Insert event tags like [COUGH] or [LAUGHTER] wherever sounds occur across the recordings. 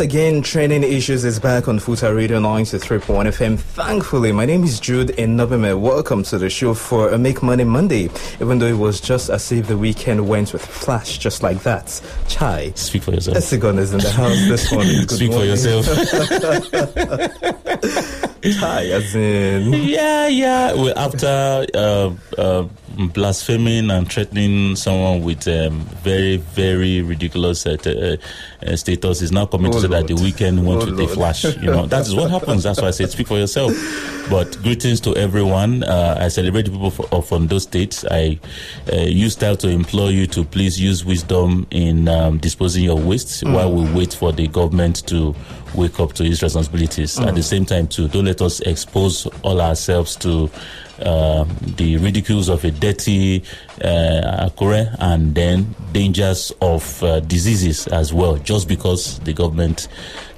Once again, Trending Issues is back on Futa Radio 93.1 FM. Thankfully, my name is Jude Nobime. Welcome to the show for a Make Money Monday. Even though it was just as if the weekend went with flash, just like that. Chai. Speak for yourself. Esigon is in the house this morning. [LAUGHS] Good Speak morning. for yourself. [LAUGHS] Chai, as in. [LAUGHS] yeah, yeah. Well, after uh, uh, blaspheming and threatening someone with um, very, very ridiculous uh, t- uh, uh, status, is now coming Oh, to say that the weekend went Oh, with a Lord. flash. You know, that is what [LAUGHS] happens. That's why I said speak for yourself. But greetings to everyone. Uh, I celebrate the people for, of Ondo State. I uh, use style to implore you to please use wisdom in um, disposing your waste while we wait for the government to wake up to his responsibilities. At the same time, too, don't let us expose all ourselves to uh, the ridicules of a dirty uh, Akure and then dangers of uh, diseases as well, just because the government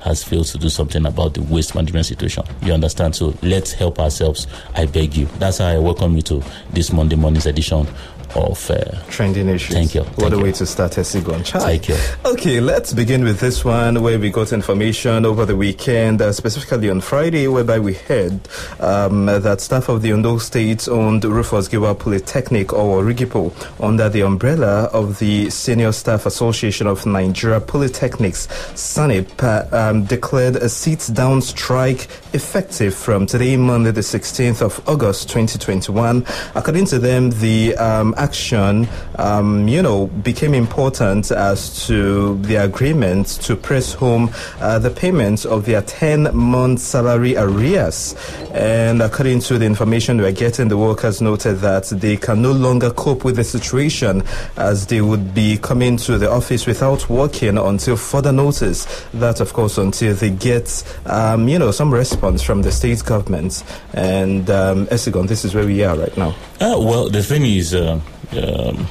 has failed to do something about the waste management situation. You understand? So let's help ourselves. I beg you. That's how I welcome you to this Monday morning's edition of. Uh, Trending issues. Thank you. What Thank a you. way to start Esigon. Chai. Thank you. Okay, let's begin with this one where we got information over the weekend, uh, specifically on Friday, whereby we heard um, that staff of the Ondo State owned Rufus Giwa Polytechnic or Rugipo under the umbrella of the Senior Staff Association of Nigeria Polytechnics, SANIP, uh, um, declared a sit down strike effective from today, Monday, the 16th of August 2021. According to them, the um, action, um, you know, became important as to the agreement to press home uh, the payments of their 10 month salary arrears. And according to the information we're getting, the workers noted that they can no longer cope with the situation as they would be coming to the office without working until further notice. That, of course, until they get, um, you know, some response from the state government. And, um, Esigon, this is where we are right now. Uh, well, the thing is, uh, um,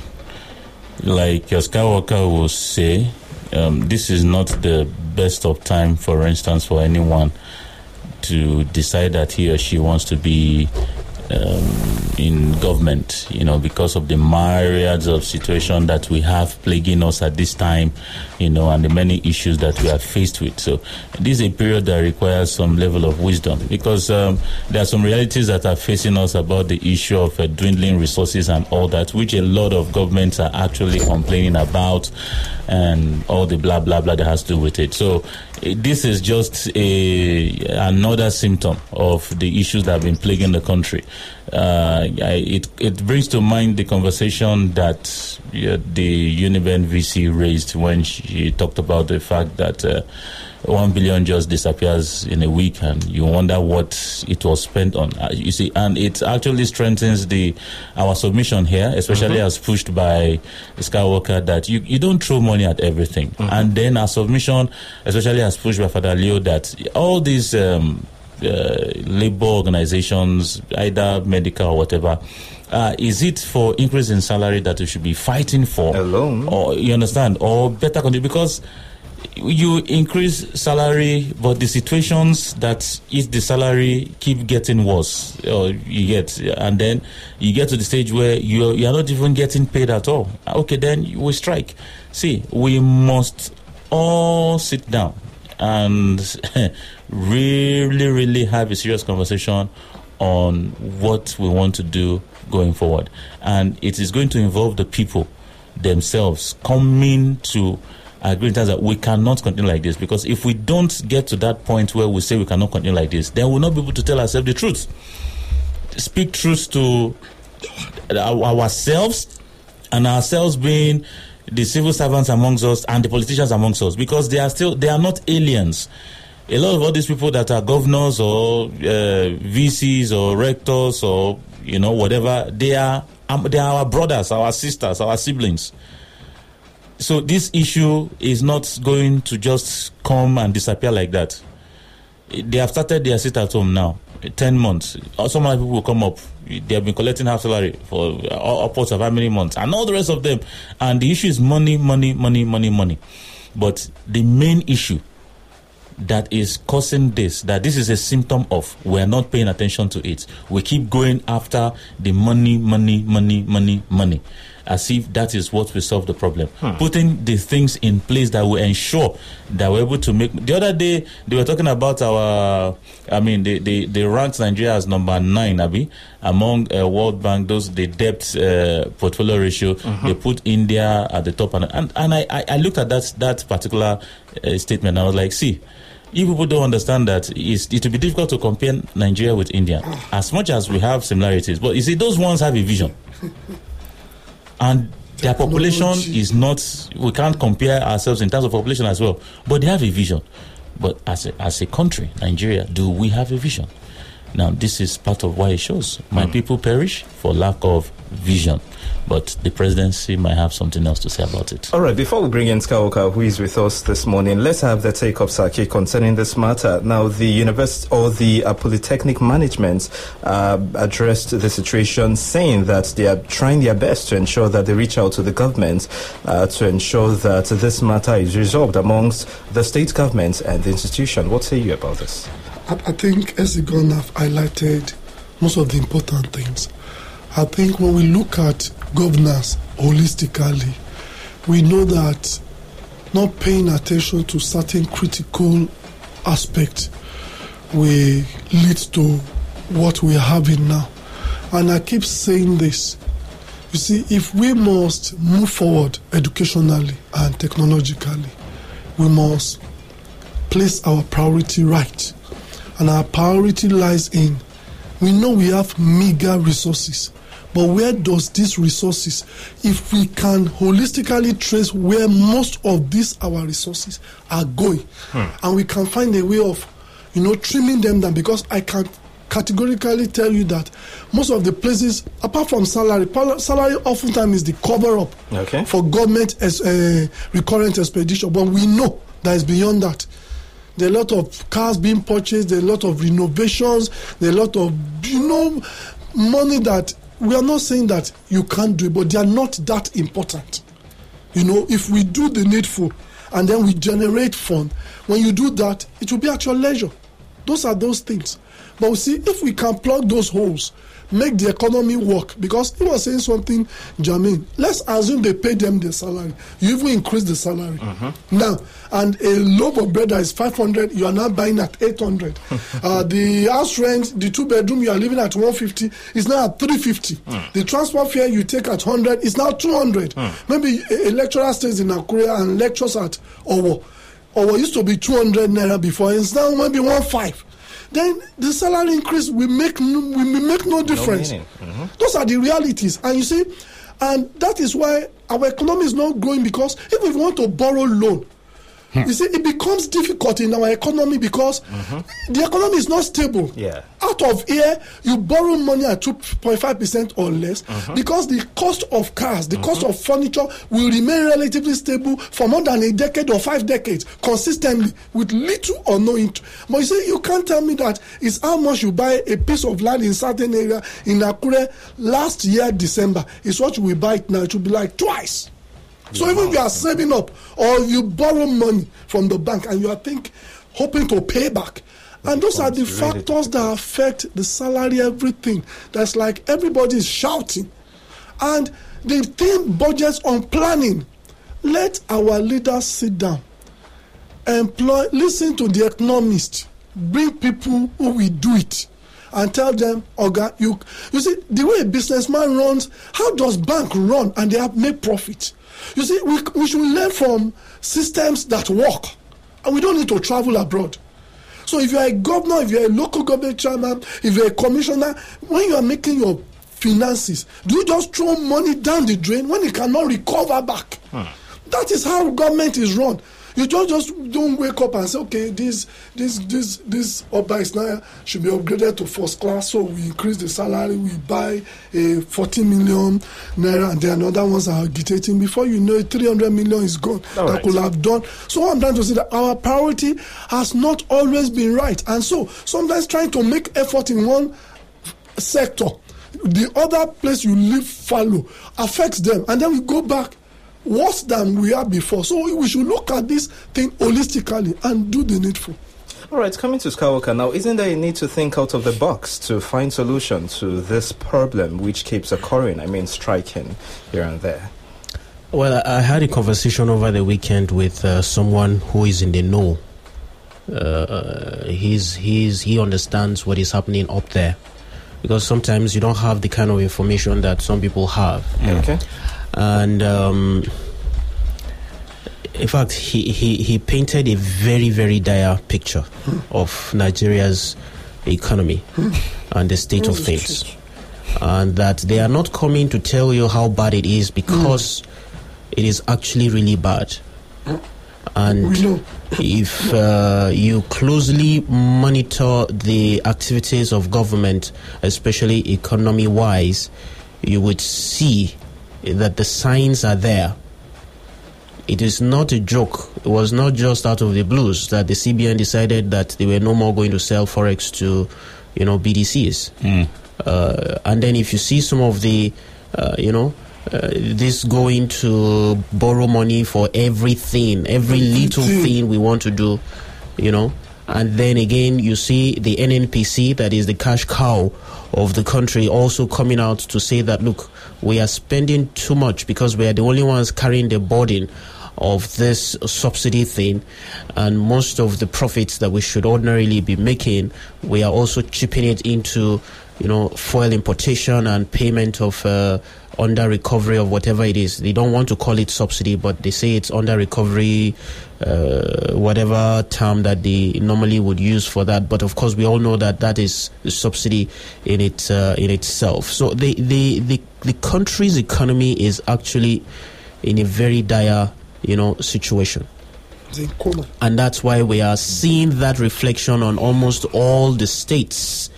like Skywalker will say, um, this is not the best of time, for instance, for anyone to decide that he or she wants to be um, in government, you know, because of the myriads of situation that we have plaguing us at this time, you know, and the many issues that we are faced with. So this is a period that requires some level of wisdom because um, there are some realities that are facing us about the issue of uh, dwindling resources and all that, which a lot of governments are actually complaining about and all the blah, blah, blah that has to do with it. So eh, this is just a another symptom of the issues that have been plaguing the country. Uh, I, it it brings to mind the conversation that yeah, the Uniben VC raised when she talked about the fact that. Uh, one billion just disappears in a week, and you wonder what it was spent on. Uh, you see, and it actually strengthens the our submission here, especially as pushed by Skywalker, that you, you don't throw money at everything. And then our submission, especially as pushed by Father Leo, that all these um, uh, labor organizations, either medical or whatever. Uh, is it for increase in salary that we should be fighting for Alone. or you understand or better condition because you increase salary, but the situations that is the salary keep getting worse, or you get, and then you get to the stage where you you are not even getting paid at all. Okay, then we strike. See, we must all sit down and [LAUGHS] really, really have a serious conversation on what we want to do going forward, and it is going to involve the people themselves coming to agree that we cannot continue like this because if we don't get to that point where we say we cannot continue like this, then we'll not be able to tell ourselves the truth. Speak truth to ourselves and ourselves being the civil servants amongst us and the politicians amongst us because they are still they are not aliens. A lot of all these people that are governors or uh, VCs or rectors or you know whatever they are um, they are our brothers, our sisters, our siblings. So this issue is not going to just come and disappear like that. They have started their sit at home now, ten months. Uh, Some people will come up. They have been collecting half salary for uh, upwards of how many months, and all the rest of them. And the issue is money, money, money, money, money. But the main issue that is causing this, that this is a symptom of we're not paying attention to it. We keep going after the money, money, money, money, money. As if that is what will solve the problem. Hmm. Putting the things in place that will ensure that we're able to make. The other day, they were talking about our, I mean, they, they, they ranked Nigeria as number nine, Abi, among uh, World Bank, those, the debt uh, portfolio ratio. Mm-hmm. They put India at the top. And, and, and I, I looked at that, that particular uh, statement and I was like, see, if people don't understand that it will be difficult to compare Nigeria with India as much as we have similarities. But you see, those ones have a vision. [LAUGHS] And their population is not, we can't compare ourselves in terms of population as well. But they have a vision. But as a, as a country, Nigeria, do we have a vision? Now, this is part of why it shows. My mm. people perish for lack of vision but the presidency might have something else to say about it. All right, before we bring in Skywalker, who is with us this morning, let's have the take of Saki concerning this matter. Now, the university or the uh, Polytechnic management uh, addressed the situation, saying that they are trying their best to ensure that they reach out to the government uh, to ensure that this matter is resolved amongst the state government and the institution. What say you about this? I, I think Esigon have highlighted most of the important things. I think when we look at governance holistically, we know that not paying attention to certain critical aspects will lead to what we are having now. And I keep saying this. You see, if we must move forward educationally and technologically, we must place our priority right. And our priority lies in we know we have meager resources but where does these resources, if we can holistically trace where most of these our resources are going, hmm. and we can find a way of, you know, trimming them down, because I can categorically tell you that most of the places, apart from salary, salary oftentimes is the cover up okay. for government as uh, recurrent expenditure, but we know that is beyond that. There are a lot of cars being purchased, there are a lot of renovations, there are a lot of, you know, money that we are not saying that you can't do it, but they are not that important. You know, if we do the needful and then we generate fund, when you do that, it will be at your leisure. Those are those things. But we see, if we can plug those holes, make the economy work. Because he was saying something, Jamin. Let's assume they pay them the salary. You even increase the salary. Mm-hmm. Now, and a loaf of bread that is 500, you are now buying at 800. [LAUGHS] uh, the house rent, the two bedroom, you are living at 150, is now at 350. Mm. The transport fare you take at 100 is now 200. Mm. Maybe a, a, lecturer stays in Akure and lectures at Owo. Owo used to be 200 naira before, it's now maybe 1.5 then the salary increase will make no, will make no difference. No mm-hmm. Those are the realities, and you see, and that is why our economy is not growing because if we want to borrow loan, Hmm. You see, it becomes difficult in our economy because mm-hmm. the economy is not stable. Yeah. Out of here, you borrow money at 2.5% or less mm-hmm. because the cost of cars, the mm-hmm. cost of furniture will remain relatively stable for more than a decade or five decades consistently with little or no interest. But you see, you can't tell me that it's how much you buy a piece of land in certain area in Akure last year, December. It's what you will buy it now. It will be like twice. So even if you are saving up or you borrow money from the bank and you are think hoping to pay back, and those are the factors that affect the salary, everything. That's like everybody is shouting. And they think budgets on planning. Let our leaders sit down. Employ, listen to the economist. Bring people who will do it and tell them, Oga, you you see the way a businessman runs, how does bank run and they have made profit? You see, we, we should learn from systems that work. And we don't need to travel abroad. So if you're a governor, if you're a local government chairman, if you're a commissioner, when you are making your finances, do you just throw money down the drain when it cannot recover back? Hmm. That is how government is run. You don't just don't wake up and say, okay, this this this this Oba is now should be upgraded to first class, so we increase the salary, we buy a 40 million naira, and then other ones are agitating. Before you know it, 300 million is gone All that right. could have done. So I'm trying to say that our priority has not always been right, and so sometimes trying to make effort in one sector the other place you live follow affects them and then we go back worse than we are before. So we should look at this thing holistically and do the needful. All right, coming to Skywalker now, isn't there a need to think out of the box to find solution to this problem which keeps occurring? I mean, striking here and there. Well, I had a conversation over the weekend with uh, someone who is in the know. Uh, he's he's he understands what is happening up there, because sometimes you don't have the kind of information that some people have. Okay. And um, in fact, he, he, he painted a very, very dire picture of Nigeria's economy and the state of things. And that they are not coming to tell you how bad it is because it is actually really bad. And if uh, you closely monitor the activities of government, especially economy wise, you would see that the signs are there. It is not a joke. It was not just out of the blues that the CBN decided that they were no more going to sell forex to, you know, BDCs. Uh, and then if you see some of the, uh, you know, uh, this going to borrow money for everything, every little thing we want to do, you know. And then again, you see the NNPC, that is the cash cow of the country, also coming out to say that, look, we are spending too much because we are the only ones carrying the burden of this subsidy thing. And most of the profits that we should ordinarily be making, we are also chipping it into, you know, fuel importation and payment of uh, under recovery of whatever it is. They don't want to call it subsidy, but they say it's under recovery, uh, whatever term that they normally would use for that. But of course, we all know that that is subsidy in it uh, in itself. So the, the the the country's economy is actually in a very dire, you know, situation and that's why we are seeing that reflection on almost all the states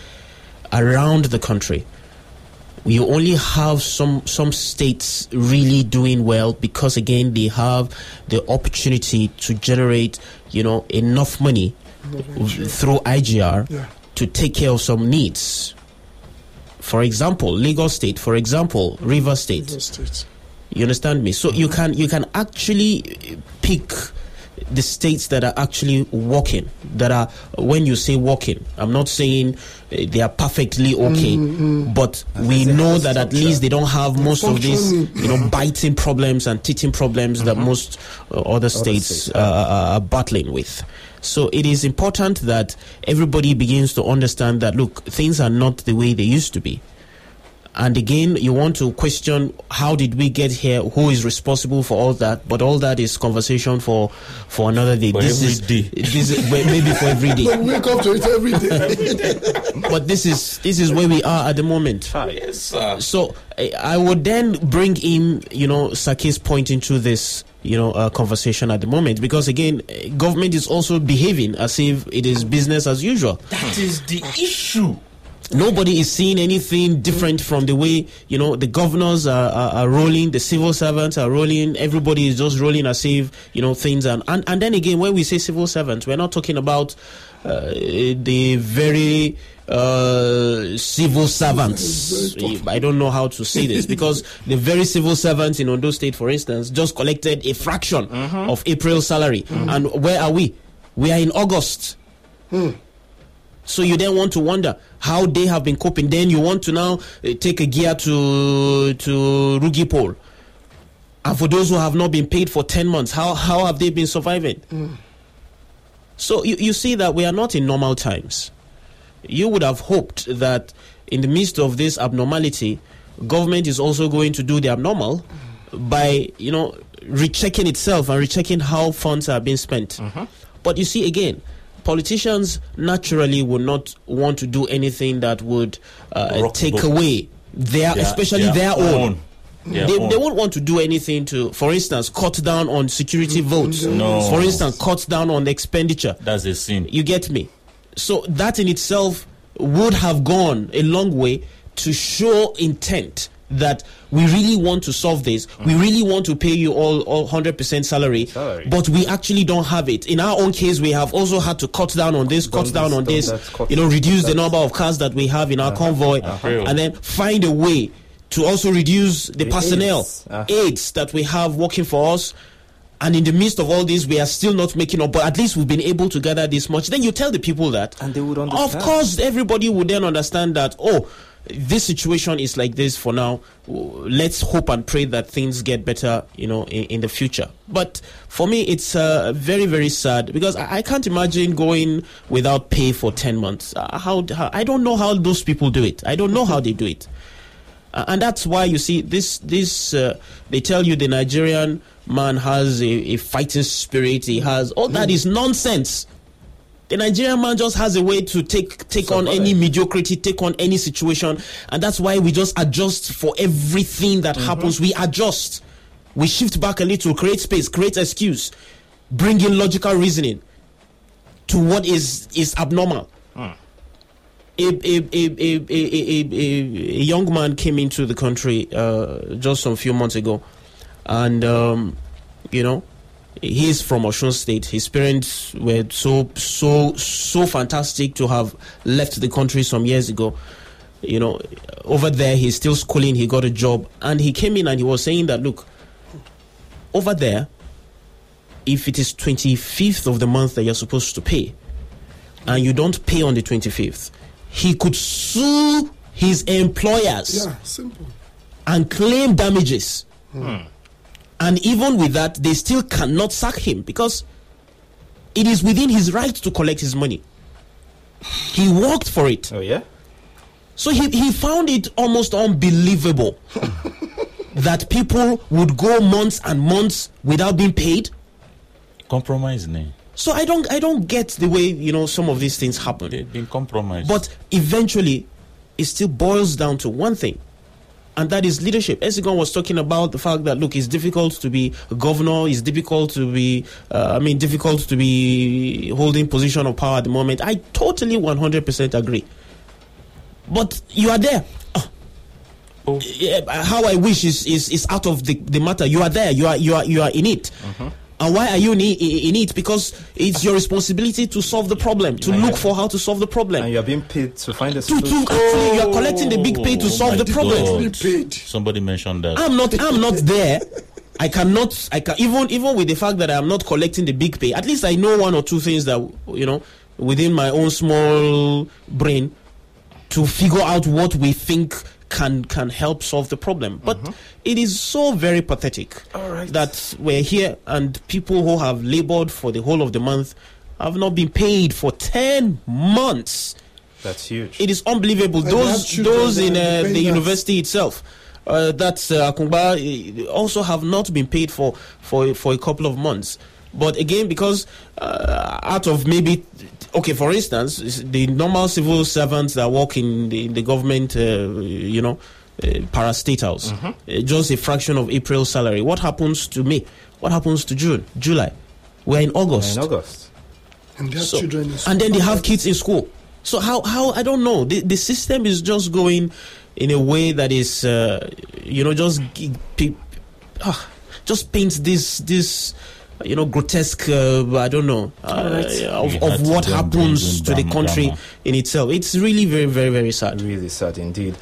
around the country. You only have some some states really doing well because again they have the opportunity to generate, you know, enough money through IGR Yeah. to take care of some needs. For example, Lagos State, for example, River State. River State. You understand me? So you mm-hmm. can you can actually pick the states that are actually working. That are when you say working, I'm not saying uh, they are perfectly okay, but we know have that at least they don't have most of these you know biting problems and teething problems that most uh, other states states uh, are, are battling with. So it is important that everybody begins to understand that look, things are not the way they used to be. And again, you want to question how did we get here? Who is responsible for all that? But all that is conversation for for another day. For this every is day. this is well, maybe for every day. [LAUGHS] But we wake up to it every day. [LAUGHS] But this is this is where we are at the moment. Yes, sir. So I I would then bring in, you know, Saki's point into this, you know, uh, conversation at the moment because again, government is also behaving as if it is business as usual. That is the issue. Nobody is seeing anything different from the way you know the governors are, are, are rolling, the civil servants are rolling. Everybody is just rolling as if you know things and and, and then again, when we say civil servants, we're not talking about uh, the very uh, civil servants. I don't know how to say this because the very civil servants in Ondo State, for instance, just collected a fraction of April's salary, and where are we? We are in August. So you then want to wonder how they have been coping. Then you want to now uh, take a gear to to Rugipol. And for those who have not been paid for 10 months, how, how have they been surviving? Mm. So you, you see that we are not in normal times. You would have hoped that in the midst of this abnormality, government is also going to do the abnormal mm. by, you know, rechecking itself and rechecking how funds are being spent. Mm-hmm. But you see, again, politicians naturally would not want to do anything that would uh, take boat. away their, Their- especially their, own. Their They, own. they won't want to do anything to, for instance, cut down on security votes. No. For instance, cut down on expenditure. That's a sin. You get me? So that in itself would have gone a long way to show intent that we really want to solve this. We really want to pay you all, all 100% salary, Salary. but we actually don't have it. In our own case, we have also had to cut down on this, cut down on this, that, you know, reduce the number of cars that we have in our convoy, Uh-huh. and then find a way to also reduce the, The personnel, aides. Uh-huh. aides that we have working for us and in the midst of all this, we are still not making up, but at least we've been able to gather this much. Then you tell the people that. And they would understand. Of course, everybody would then understand that, oh, this situation is like this for now. Let's hope and pray that things get better, you know, in, in the future. But for me, it's uh, very, very sad because I, I can't imagine going without pay for 10 months. Uh, how, how I don't know how those people do it. I don't know how they do it. Uh, and that's why you see this this uh, they tell you the Nigerian man has a, a fighting spirit he has all that is nonsense the Nigerian man just has a way to take take on any mediocrity take on any situation and that's why we just adjust for everything that happens. We adjust. We shift back a little create space create excuse bring in logical reasoning to what is is abnormal. A, a, a, a, a, a, a, a young man came into the country uh, just some few months ago, and um, you know, he's from Osun State. His parents were so so so fantastic to have left the country some years ago. You know, over there he's still schooling. He got a job, and he came in and he was saying that look, over there, if it is twenty fifth of the month that you're supposed to pay, and you don't pay on the 25th, he could sue his employers Yeah, simple. and claim damages. Hmm. And even with that, they still cannot sack him because it is within his right to collect his money. He worked for it. Oh, yeah? So he, he found it almost unbelievable [LAUGHS] that people would go months and months without being paid. Compromise, ne? So I don't I don't get the way you know some of these things happen. They've been compromised. But eventually, it still boils down to one thing, and that is leadership. Esigon was talking about the fact that look, it's difficult to be a governor. It's difficult to be, uh, I mean, difficult to be holding position of power at the moment. I totally 100% agree. But you are there. Oh. Yeah, how I wish is, is is out of the, the matter. You are there. You are you are you are in it. And why are you in, i- in it? Because it's your responsibility to solve the problem, to look for how to solve the problem. And you're being paid to find a To, to solution. actually, you are collecting the big pay to Oh solve my the problem. God. Paid. Somebody mentioned that. I'm not. I'm not there. I cannot. I can even even with the fact that I'm not collecting the big pay. At least I know one or two things that you know within my own small brain to figure out what we think can can help solve the problem. But it is so very pathetic All right. that we're here and people who have labored for the whole of the month have not been paid for ten months. That's huge. It is unbelievable. And those those in uh, the dependents. university itself, uh, that's uh, Akungba, uh, also have not been paid for for for a couple of months. But again, because uh, out of maybe, okay, for instance, the normal civil servants that work in the, in the government, uh, you know, uh, parastatals, uh, just a fraction of April salary. What happens to May? What happens to June, July? We're in August. in August. And their So- children in and then they have kids in school. So how how I don't know. The the system is just going in a way that is uh, you know just gi- ah, just paints this this you know grotesque uh, I don't know uh, Alright. of, of had what happens to in the country drama. in itself. It's really very very very sad. Really sad indeed.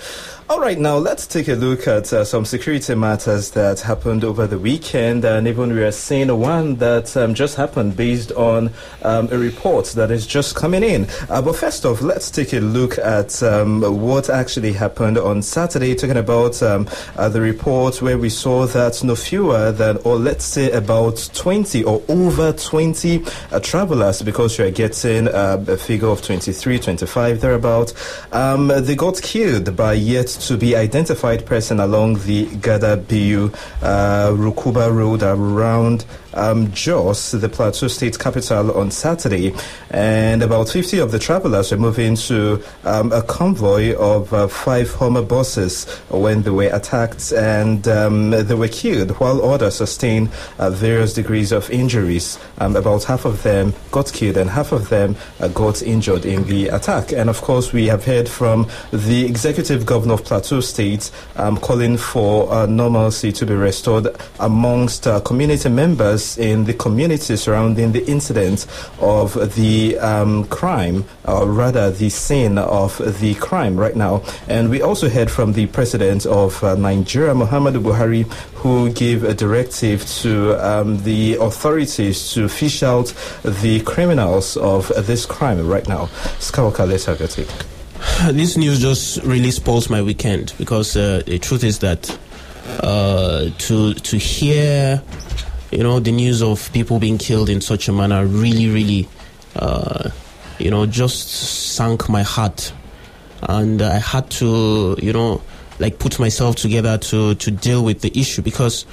All right, now let's take a look at uh, some security matters that happened over the weekend, and even we are seeing one that um, just happened based on um, a report that is just coming in. Uh, but first off, let's take a look at um, what actually happened on Saturday, talking about um, uh, the report where we saw that no fewer than, or let's say about 20 or over 20 uh, travelers, because you're getting uh, a figure of 23, 25, thereabout, um, they got killed by yet to be identified person along the Gada Biu uh, Rukuba Road around um, Jos, the Plateau State capital, on Saturday. And about 50 of the travelers were moving to um, a convoy of uh, five Hummer buses when they were attacked and um, they were killed, while others sustained uh, various degrees of injuries. Um, about half of them got killed and half of them uh, got injured in the attack. And of course, we have heard from the executive governor of Plateau State, um, calling for uh, normalcy to be restored amongst uh, community members in the community surrounding the incident of the um, crime, or rather the scene of the crime right now. And we also heard from the president of uh, Nigeria, Muhammadu Buhari, who gave a directive to um, the authorities to fish out the criminals of this crime right now. Skywalker, let's have your take. [SIGHS] This news just really spoils my weekend because uh, the truth is that uh, to to hear, you know, the news of people being killed in such a manner really, really, uh, you know, just sank my heart, and I had to, you know, like put myself together to to deal with the issue because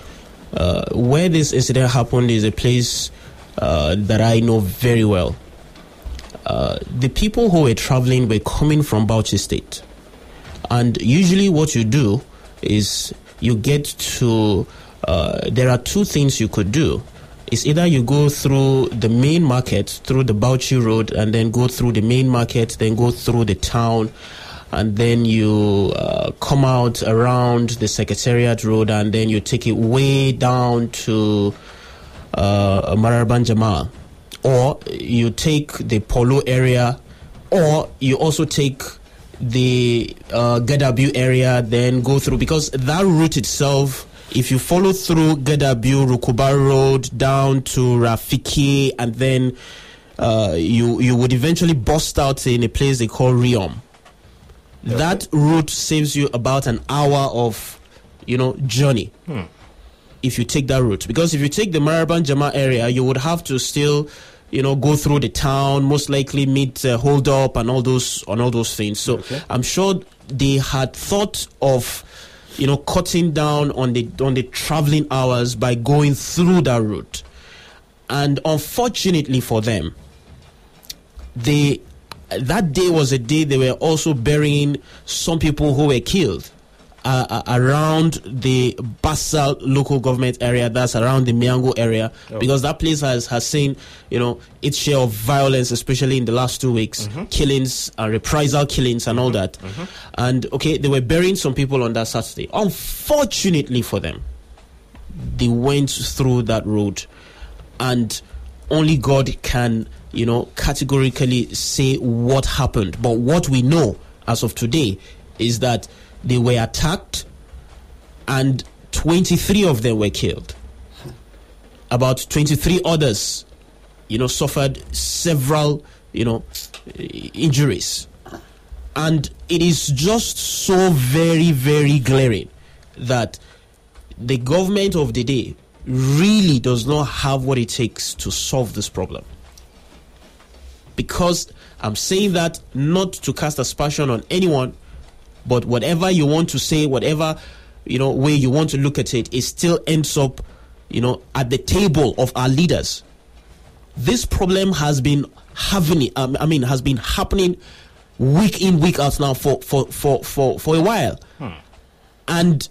uh, where this incident happened is a place uh, that I know very well. Uh, the people who were traveling were coming from Bauchi State. And usually, what you do is you get to. Uh, there are two things you could do. It's either you go through the main market, through the Bauchi Road, and then go through the main market, then go through the town, and then you uh, come out around the Secretariat Road, and then you take it way down to uh, Maraban Jama or you take the Polo area, or you also take the uh, Gadabu area, then go through because that route itself. If you follow through Gadabu, Rukuba Road down to Rafiki, and then uh, you you would eventually bust out in a place they call Riyom. That route saves you about an hour of, you know, journey if you take that route. Because if you take the Maraban Jama area, you would have to still, you know, go through the town, most likely meet uh, hold up and all those and all those things. So I'm sure they had thought of, you know, cutting down on the on the traveling hours by going through that route. And unfortunately for them, they that day was a day they were also burying some people who were killed uh, uh, around the Bassa local government area, that's around the Miango area, because that place has, has seen, you know, its share of violence, especially in the last two weeks, killings, uh, reprisal killings, and all that. And okay, they were burying some people on that Saturday. Unfortunately for them, they went through that road, and only God can, you know, categorically say what happened. But what we know as of today is that they were attacked, and 23 of them were killed. About 23 others, you know, suffered several, you know, injuries. And it is just so very, very glaring that the government of the day really does not have what it takes to solve this problem. Because I'm saying that not to cast aspersion on anyone, but whatever you want to say, whatever you know way you want to look at it, it still ends up, you know, at the table of our leaders. This problem has been having, um, I mean, has been happening week in week out now for for for for, for a while, and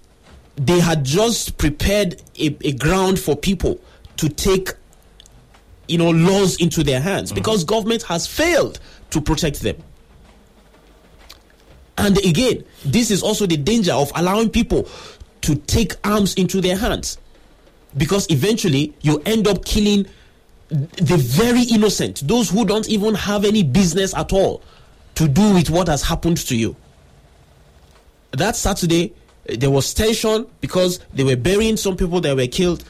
they had just prepared a, a ground for people to take you know laws into their hands. Because government has failed to protect them and again this is also the danger of allowing people to take arms into their hands. Because eventually you end up killing the very innocent those who don't even have any business at all to do with what has happened to you. That Saturday, there was tension because they were burying some people that were killed,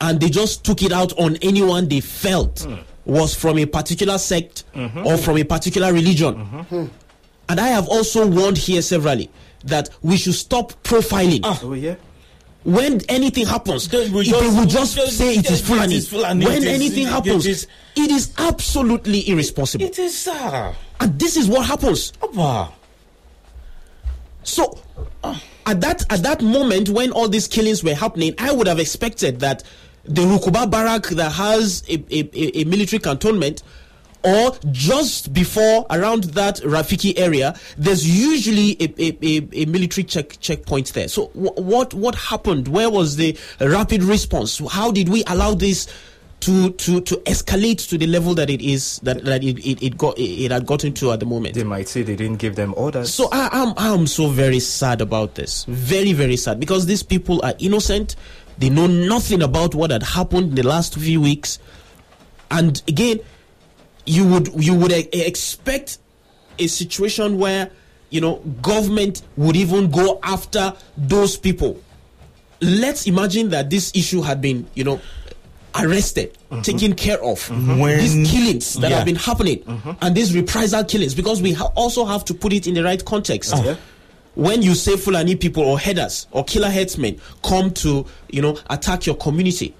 and they just took it out on anyone they felt hmm. was from a particular sect mm-hmm. or from a particular religion. Mm-hmm. Hmm. And I have also warned here severally that we should stop profiling. Ah. Oh, yeah. When anything happens, Then we if just- they will just, just- say it is it Fulani. When it anything happens, is- it is absolutely irresponsible. It is, sir. and this is what happens. Abba. So at that at that moment when all these killings were happening, I would have expected that the Rukuba barrack that has a, a- a military cantonment, or just before around that Rafiki area, there's usually a, a, a, a military check checkpoint there. So wh- what what happened? Where was the rapid response? How did we allow this to to to escalate to the level that it is that that it it, it got it, it had gotten to at the moment. They might say they didn't give them orders. So I, I'm I'm so very sad about this. Very very sad because these people are innocent. They know nothing about what had happened in the last few weeks, and again, you would you would e- expect a situation where you know government would even go after those people. Let's imagine that this issue had been you know arrested, mm-hmm. taken care of. Mm-hmm. When- These killings that Yeah. have been happening mm-hmm. and these reprisal killings, because we ha- also have to put it in the right context. Yeah. When you say Fulani people or headers or killer headsmen come to you know attack your community,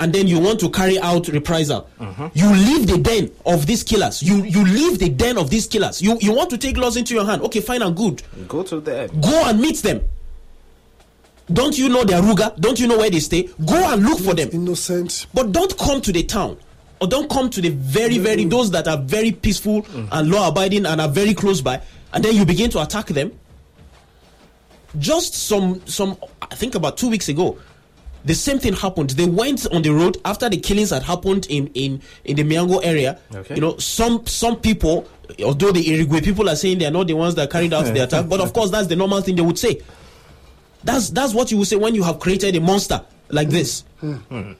and then you want to carry out reprisal, mm-hmm. you leave the den of these killers. You you leave the den of these killers. You you want to take laws into your hand. Okay, fine and good. Go to them. Go and meet them. Don't you know their ruga? Don't you know where they stay? Go and look for them. Innocent. But don't come to the town. Or don't come to the very, very those that are very peaceful mm. and law abiding and are very close by, and then you begin to attack them. Just some some I think about two weeks ago, the same thing happened. They went on the road after the killings had happened in in in the Miango area. Okay. You know, some some people, although the Irigwe people are saying they are not the ones that carried out the [LAUGHS] attack, but of course that's the normal thing they would say. That's that's what you would say when you have created a monster like this. Hmm.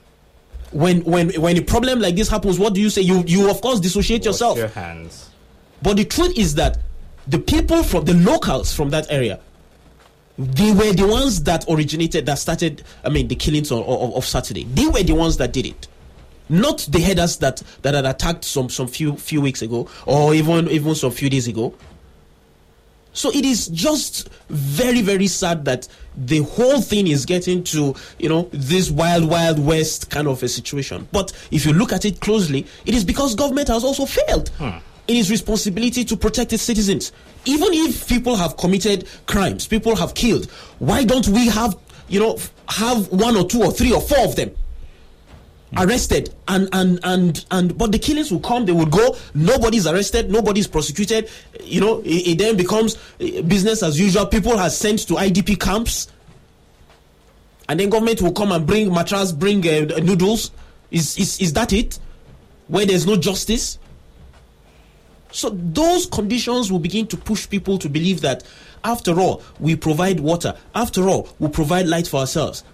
When when when a problem like this happens, what do you say? You you of course dissociate Wash yourself. your hands. But the truth is that the people from the locals from that area, they were the ones that originated, that started. I mean, the killings of, of, of Saturday. They were the ones that did it, not the headers that that had attacked some some few few weeks ago, or even even some few days ago. So it is just very, very sad that the whole thing is getting to, you know, this wild, wild west kind of a situation. But if you look at it closely, it is because government has also failed hmm. In its responsibility to protect its citizens. Even if people have committed crimes, people have killed, why don't we have, you know, have one or two or three or four of them? arrested and and and and but the killings will come they will go nobody's arrested nobody's prosecuted you know it, it then becomes eh, business as usual people are sent to idp camps and then government will come and bring matras bring uh, noodles is, is is that it where there's no justice so those conditions will begin to push people to believe that after all we provide water after all we provide light for ourselves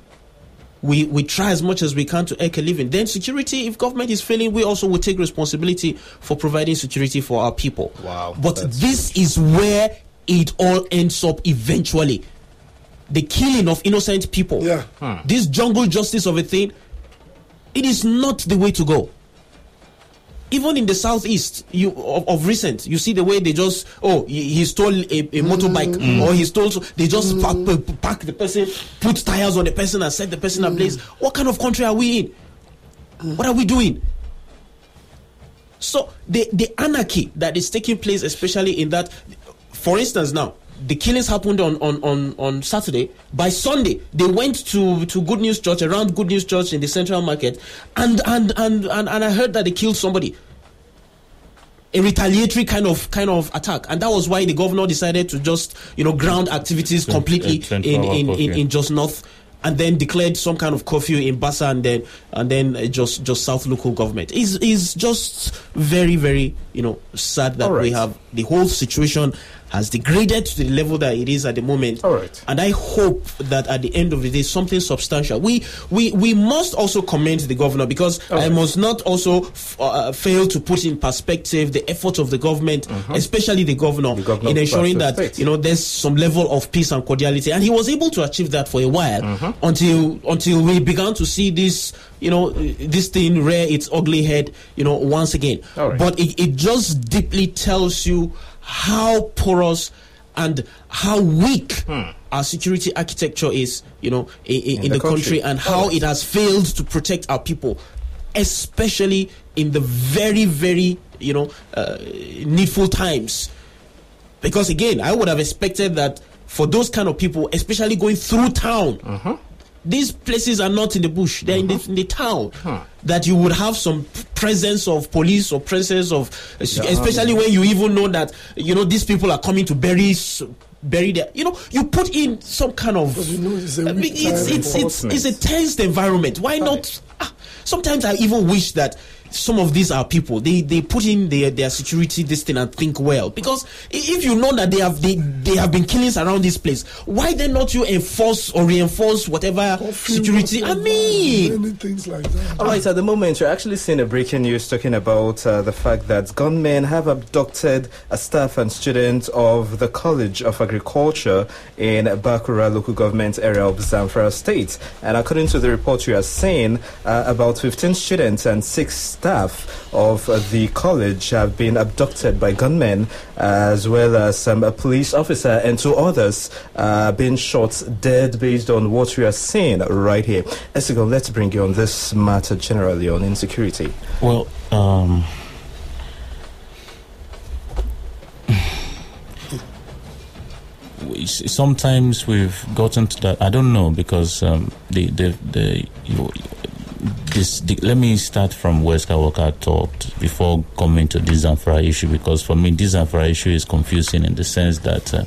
we we try as much as we can to make a living. Then security, if government is failing, we also will take responsibility for providing security for our people. Wow, But that's this is where it all ends up eventually. The killing of innocent people. Yeah. Hmm. This jungle justice of a thing, it is not the way to go. Even in the southeast, you of, of recent, you see the way they just oh he, he stole a, a motorbike mm. or he stole so they just pack, pack, pack the person, put tires on the person and set the person mm. ablaze. What kind of country are we in? Mm. What are we doing? So the the anarchy that is taking place, especially in that, for instance, now the killings happened on on on on Saturday. By Sunday, they went to to Good News Church around Good News Church in the Central Market, and and and and, and I heard that they killed somebody. A retaliatory kind of kind of attack, and that was why the governor decided to just you know ground activities completely uh, 24 in in, in in Jos North and then declared some kind of curfew in Bassa and then and then uh, just Jos South local government is is just very very you know sad that All we have the whole situation has degraded to the level that it is at the moment All right. and I hope that at the end of the day something substantial we we we must also commend the governor because All I right. must not also f- uh, fail to put in perspective the effort of the government especially the governor, Mm-hmm. The governor in ensuring that you know there's some level of peace and cordiality and he was able to achieve that for a while Mm-hmm. until until we began to see this you know this thing rear its ugly head you know once again All right. but it, it just deeply tells you how porous and how weak our security architecture is you know in, in, in the the country, country. and how it has failed to protect our people especially in the very very you know uh, needful times. Because again i would have expected that for those kind of people especially going through town these places are not in the bush. They're in, the, in the town. That you would have some presence of police or presence of especially when you even know that you know these people are coming to bury bury their you know you put in some kind of you know it's a I mean, it's, it's, it's, it's a tensed environment. Why not? Ah, sometimes I even wish that some of these are people they they put in their their security this thing and think well because if you know that they have they, they have been killings around this place why then not you enforce or reinforce whatever security i mean many things like that. All right, at the moment, you're actually seeing a breaking news talking about uh, the fact that gunmen have abducted a staff and student of the College of Agriculture in Bakura local government area of Zamfara State. And according to the report, you are saying uh, about 15 students and six staff of the college have been abducted by gunmen, as well as um, a police officer and two others uh, being shot dead based on what we are seeing right here. Esigon, let's bring you on this matter generally on insecurity. Well, um, [SIGHS] sometimes we've gotten to that. I don't know because um, the the the you, this. The, let me start from where Skywalker talked before coming to this Zamfara issue because for me this Zamfara issue is confusing in the sense that uh,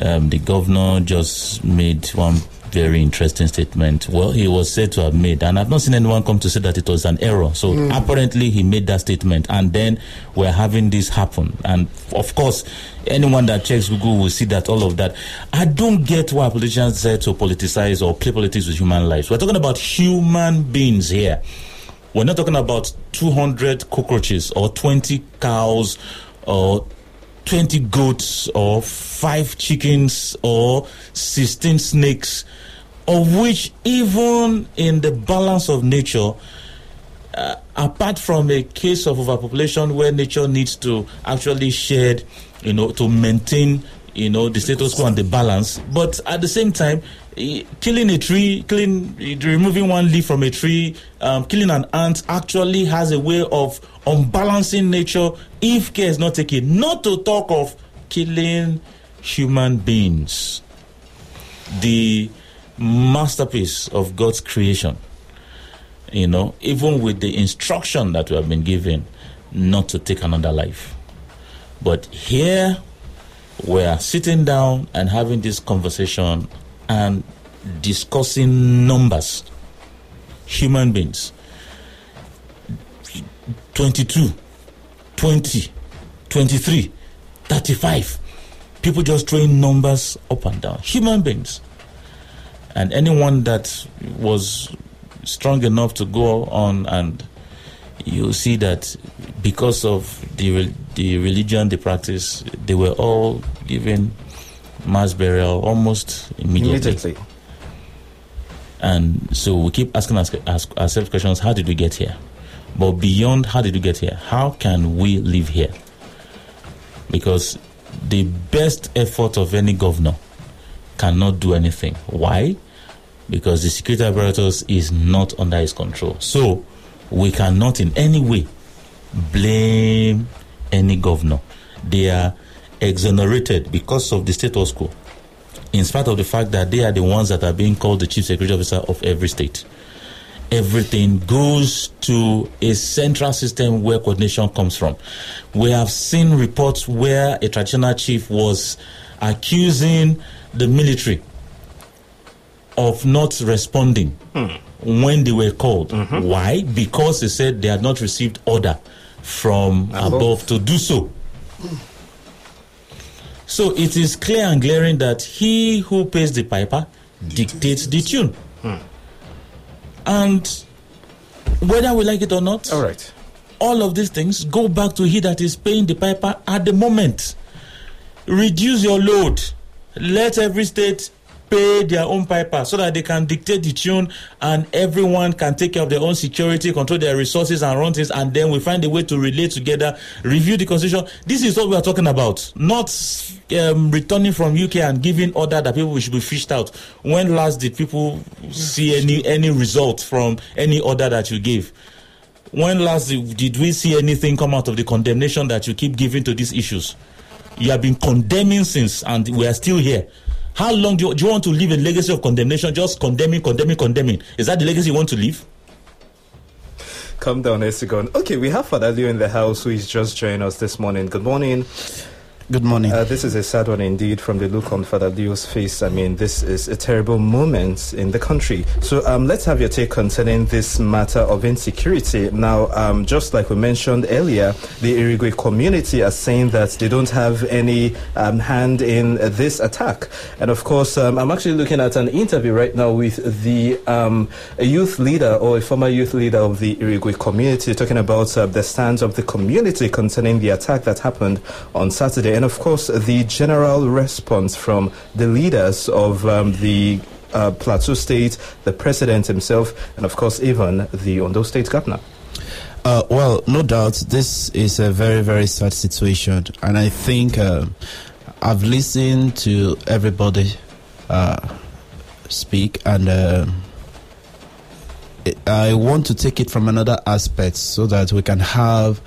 um, the governor just made one very interesting statement. Well, he was said to have made, and I've not seen anyone come to say that it was an error. So mm. apparently, he made that statement, and then we're having this happen. And of course, anyone that checks Google will see that all of that. I don't get why politicians say to politicize or play politics with human lives. We're talking about human beings here. We're not talking about 200 cockroaches or 20 cows or 20 goats or 5 chickens or 16 snakes, of which, even in the balance of nature, uh, apart from a case of overpopulation where nature needs to actually shed, you know, to maintain, you know, the status quo and the balance, but at the same time, killing a tree, killing, removing one leaf from a tree, um, killing an ant actually has a way of unbalancing nature if care is not taken. Not to talk of killing human beings, the masterpiece of God's creation you know, even with the instruction that we have been given not to take another life. But here we are sitting down and having this conversation and discussing numbers, human beings. 22, 20, 23, 35. People just throwing numbers up and down. Human beings. And anyone that was strong enough to go on and you see that because of the the religion they practice, they were all given mass burial almost immediately. Immediately. And so we keep asking us, ask ourselves questions: How did we get here? But beyond how did we get here, how can we live here? Because the best effort of any governor cannot do anything. Why? Because the security apparatus is not under his control. So we cannot in any way blame any governor. They are exonerated because of the status quo, in spite of the fact that they are the ones that are being called the chief security officer of every state. Everything goes to a central system where coordination comes from. We have seen reports where a traditional chief was accusing the military of not responding hmm. when they were called. Mm-hmm. Why? Because they said they had not received order from Above. above to do so. So it is clear and glaring that he who pays the piper dictates the tune. Hmm. And whether we like it or not, All right. all of these things go back to he that is paying the piper at the moment. Reduce your load. Let every state pay their own piper so that they can dictate the tune and everyone can take care of their own security, control their resources and run things, and then we find a way to relate together, review the constitution. This is what we are talking about, not um, returning from UK and giving order that people should be fished out. When last did people see any any result from any order that you gave? when last did we see anything come out of the condemnation that you keep giving to these issues? You have been condemning since, and we are still here. How long do you, do you want to leave a legacy of condemnation? Just condemning, condemning, condemning. Is that the legacy you want to leave? Calm down, Esigon. Okay, we have Leo in the house who is just joining us this morning. Good morning. Good morning. Uh, this is a sad one indeed from the look on Father Leo's face. I mean, this is a terrible moment in the country. So um, let's have your take concerning this matter of insecurity. Now, um, just like we mentioned earlier, the Irigwe community are saying that they don't have any um, hand in this attack. And of course, um, I'm actually looking at an interview right now with the um, youth leader or a former youth leader of the Irigwe community talking about uh, the stance of the community concerning the attack that happened on Saturday and of course the general response from the leaders of um, the uh, Plateau State, the president himself, and of course even the Ondo State governor. Uh, well, no doubt, this is a very, very sad situation, and I think uh, I've listened to everybody uh, speak, and uh, I want to take it from another aspect so that we can have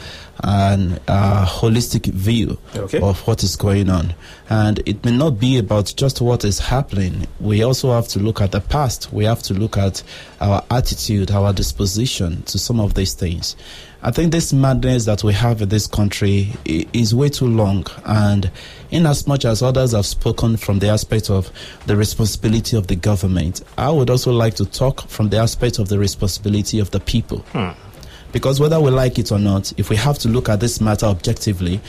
an uh, holistic view Okay. of what is going on. And it may not be about just what is happening. We also have to look at the past. We have to look at our attitude, our disposition to some of these things. I think this madness that we have in this country is way too long. And in as much as others have spoken from the aspect of the responsibility of the government, I would also like to talk from the aspect of the responsibility of the people. Hmm. Because whether we like it or not, if we have to look at this matter objectively,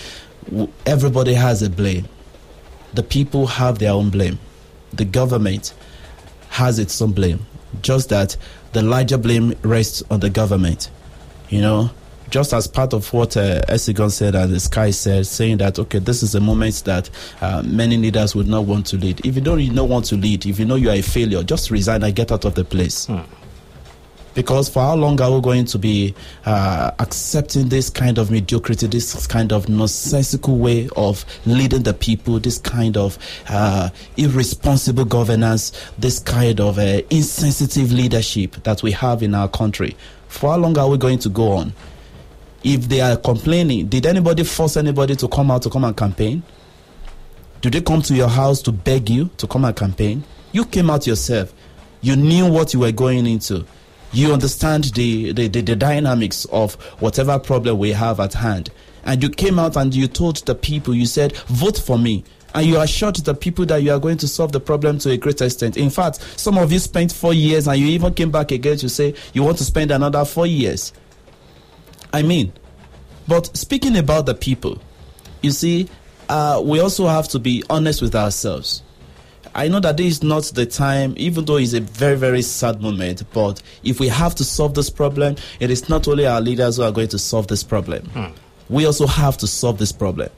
everybody has a blame. The people have their own blame. The government has its own blame. Just that the larger blame rests on the government. You know, just as part of what uh, Esigon said and the Sky said, saying that, okay, this is a moment that uh, many leaders would not want to lead. If you don't you not want to lead, if you know you are a failure, just resign and get out of the place. Because for how long are we going to be uh, accepting this kind of mediocrity, this kind of nonsensical way of leading the people, this kind of uh, irresponsible governance, this kind of uh, insensitive leadership that we have in our country? For how long are we going to go on? If they are complaining, did anybody force anybody to come out to come and campaign? Did they come to your house to beg you to come and campaign? You came out yourself. You knew what you were going into. You understand the, the, the, the dynamics of whatever problem we have at hand. And you came out and you told the people, you said, vote for me. And you assured the people that you are going to solve the problem to a great extent. In fact, some of you spent four years and you even came back again to say you want to spend another four years. I mean, but speaking about the people, you see, uh, we also have to be honest with ourselves. I know that this is not the time, even though it's a very, very sad moment, but if we have to solve this problem, it is not only our leaders who are going to solve this problem. We also have to solve this problem.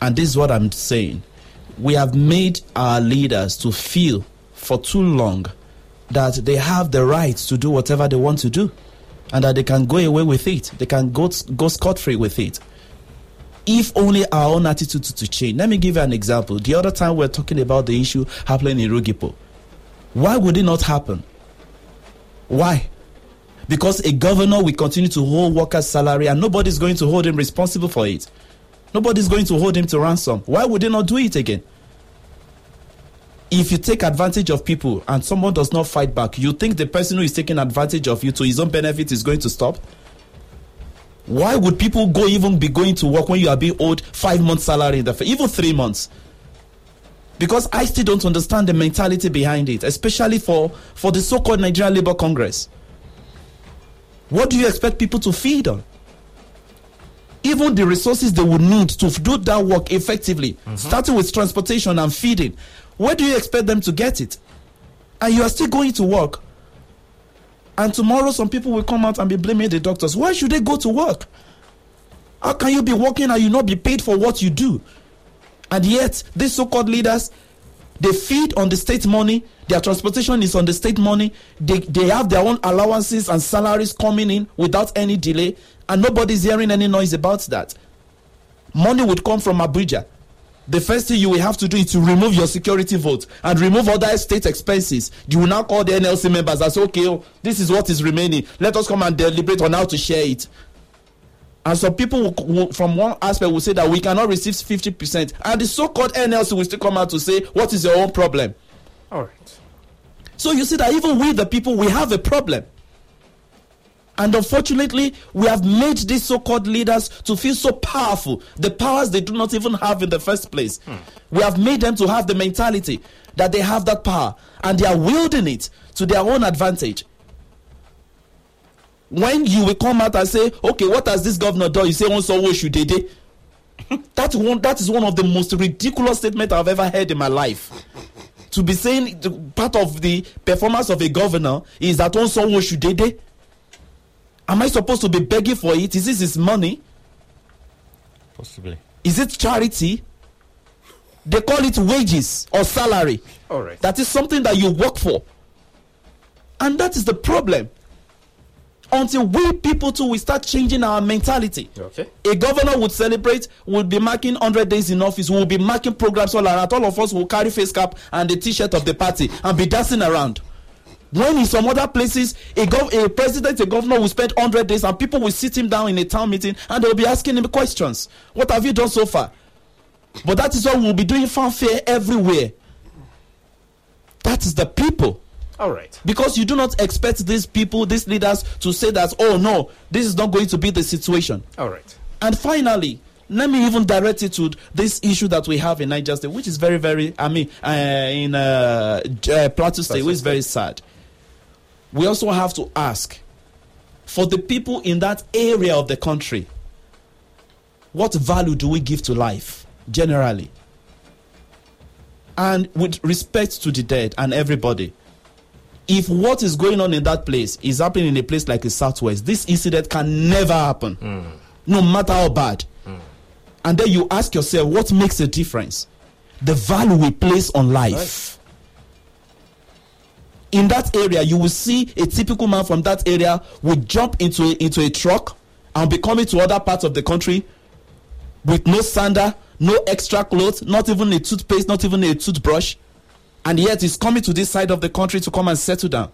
And this is what I'm saying. We have made our leaders to feel for too long that they have the right to do whatever they want to do and that they can go away with it. They can go, go scot free with it if only our own attitude to, to change. Let me give you an example. The other time we are talking about the issue happening in Rugipo. Why would it not happen? Why? Because a governor will continue to hold workers' salary and nobody's going to hold him responsible for it. Nobody's going to hold him to ransom. Why would they not do it again? If you take advantage of people and someone does not fight back, you think the person who is taking advantage of you to his own benefit is going to stop? Why would people go even be going to work when you are being owed five months salary in the even three months? Because I still don't understand the mentality behind it, especially for, for the so-called Nigerian Labour Congress. What do you expect people to feed on? Even the resources they would need to do that work effectively, mm-hmm. starting with transportation and feeding, where do you expect them to get it? And you are still going to work. And tomorrow, some people will come out and be blaming the doctors. Why should they go to work? How can you be working and you not be paid for what you do? And yet, these so called leaders, they feed on the state money, their transportation is on the state money, they, they have their own allowances and salaries coming in without any delay, and nobody's hearing any noise about that. Money would come from Abuja. The first thing you will have to do is to remove your security vote and remove other state expenses. You will now call the NLC members and say, okay, oh, this is what is remaining. Let us come and deliberate on how to share it. And some people will, will, from one aspect will say that we cannot receive 50%. And the so called NLC will still come out to say, what is your own problem? All right. So you see that even we, the people, we have a problem. And unfortunately, we have made these so called leaders to feel so powerful, the powers they do not even have in the first place. Hmm. We have made them to have the mentality that they have that power and they are wielding it to their own advantage. When you will come out and say, okay, what has this governor done? You say, oh, so what should they do? That one, that is one of the most ridiculous statements I've ever heard in my life. To be saying part of the performance of a governor is that on someone should they? Am I supposed to be begging for it? Is this his money? Possibly. Is it charity? They call it wages or salary. All right. That is something that you work for. And that is the problem. Until we people too we start changing our mentality. Okay. A governor would celebrate, would be marking 100 days in office, will be marking programs all around. All of us will carry face cap and the t-shirt of the party and be dancing around. When in some other places, a, gov- a president, a governor will spend 100 days and people will sit him down in a town meeting and they'll be asking him questions. What have you done so far? But that is why we'll be doing fanfare everywhere. That is the people All right. because you do not expect these people, these leaders, to say that, oh no, this is not going to be the situation. All right. And finally, let me even direct it to this issue that we have in Niger State, which is very, very, I mean, uh, in uh, uh, Plateau State, which is very sad. We also have to ask for the people in that area of the country what value do we give to life generally? And with respect to the dead and everybody, if what is going on in that place is happening in a place like the southwest, this incident can never happen, mm. no matter how bad. Mm. And then you ask yourself, what makes a difference? The value we place on life. In that area, you will see a typical man from that area would jump into a, into a truck and be coming to other parts of the country with no sander, no extra clothes, not even a toothpaste, not even a toothbrush and yet he's coming to this side of the country to come and settle down.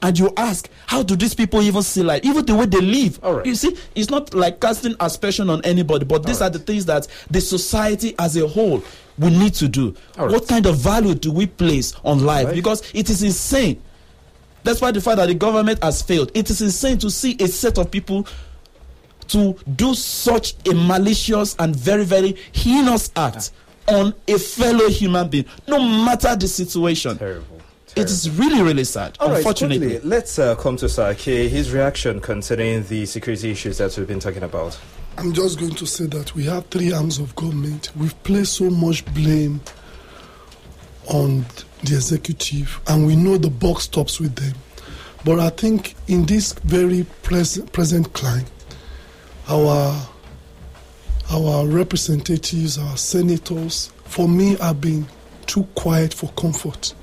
And you ask, how do these people even see life? Even the way they live. All right. You see, it's not like casting aspersion on anybody, but these All are the things that the society as a whole we need to do. Right. What kind of value do we place on life? Right. Because it is insane. That's why the fact that the government has failed, it is insane to see a set of people to do such a malicious and very, very heinous act on a fellow human being, no matter the situation. Terrible. It is really, really sad, All right, unfortunately. quickly, let's uh, come to Sake. His reaction concerning the security issues that we've been talking about. I'm just going to say that we have three arms of government. We've placed so much blame on the executive, and we know the buck stops with them. But I think in this very pres- present climate, our our representatives, our senators, for me, have been too quiet for comfort.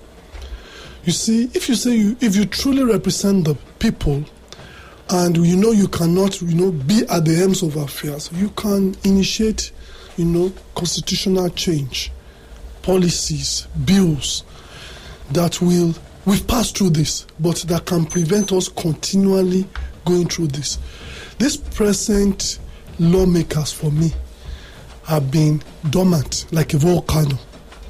You see, if you say you, if you truly represent the people, and you know you cannot, you know, be at the helms of affairs, you can initiate, you know, constitutional change, policies, bills that will we've passed through this, but that can prevent us continually going through this. This present lawmakers for me have been dormant like a volcano.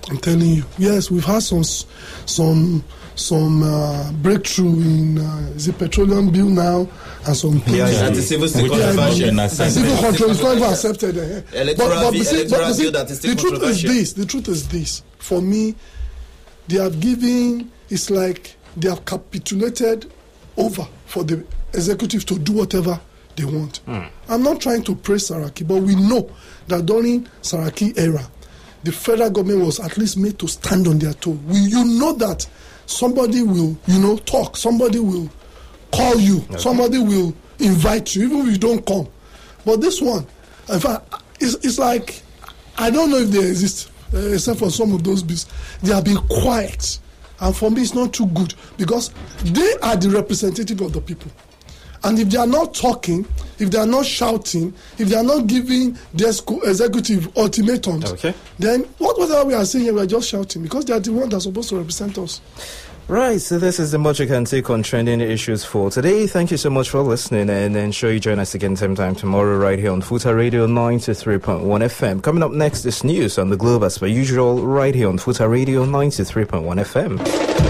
I'm telling you. Yes, we've had some some some uh, breakthrough in uh, the petroleum bill now and some things. Yeah, yeah. And the civil Which sector is version. not The civil Assessment. control is not even accepted. eh. Electoral bill- you see- electoral you see, bill that is still the truth is this. The truth is this. For me, they have given. It's like they have capitulated over for the executive to do whatever they want. I'm not trying to praise Saraki, but we know that during Saraki era, the federal government was at least made to stand on their toe. We, you know that somebody will, you know, talk. Somebody will call you. Somebody will invite you, even if you don't come. But this one, in fact, it's, it's like I don't know if they exist, uh, except for some of those bills. They have been quiet, and for me, it's not too good because they are the representative of the people. And if they are not talking, if they are not shouting, if they are not giving their executive ultimatums, Okay. then what whatever we are saying here, we are just shouting because they are the ones that are supposed to represent us. Right, so this is the much you can take on trending issues for today. Thank you so much for listening and ensure you join us again same time tomorrow right here on Futa Radio 93.1 FM. Coming up next is news on the globe as per usual right here on Futa Radio 93.1 FM.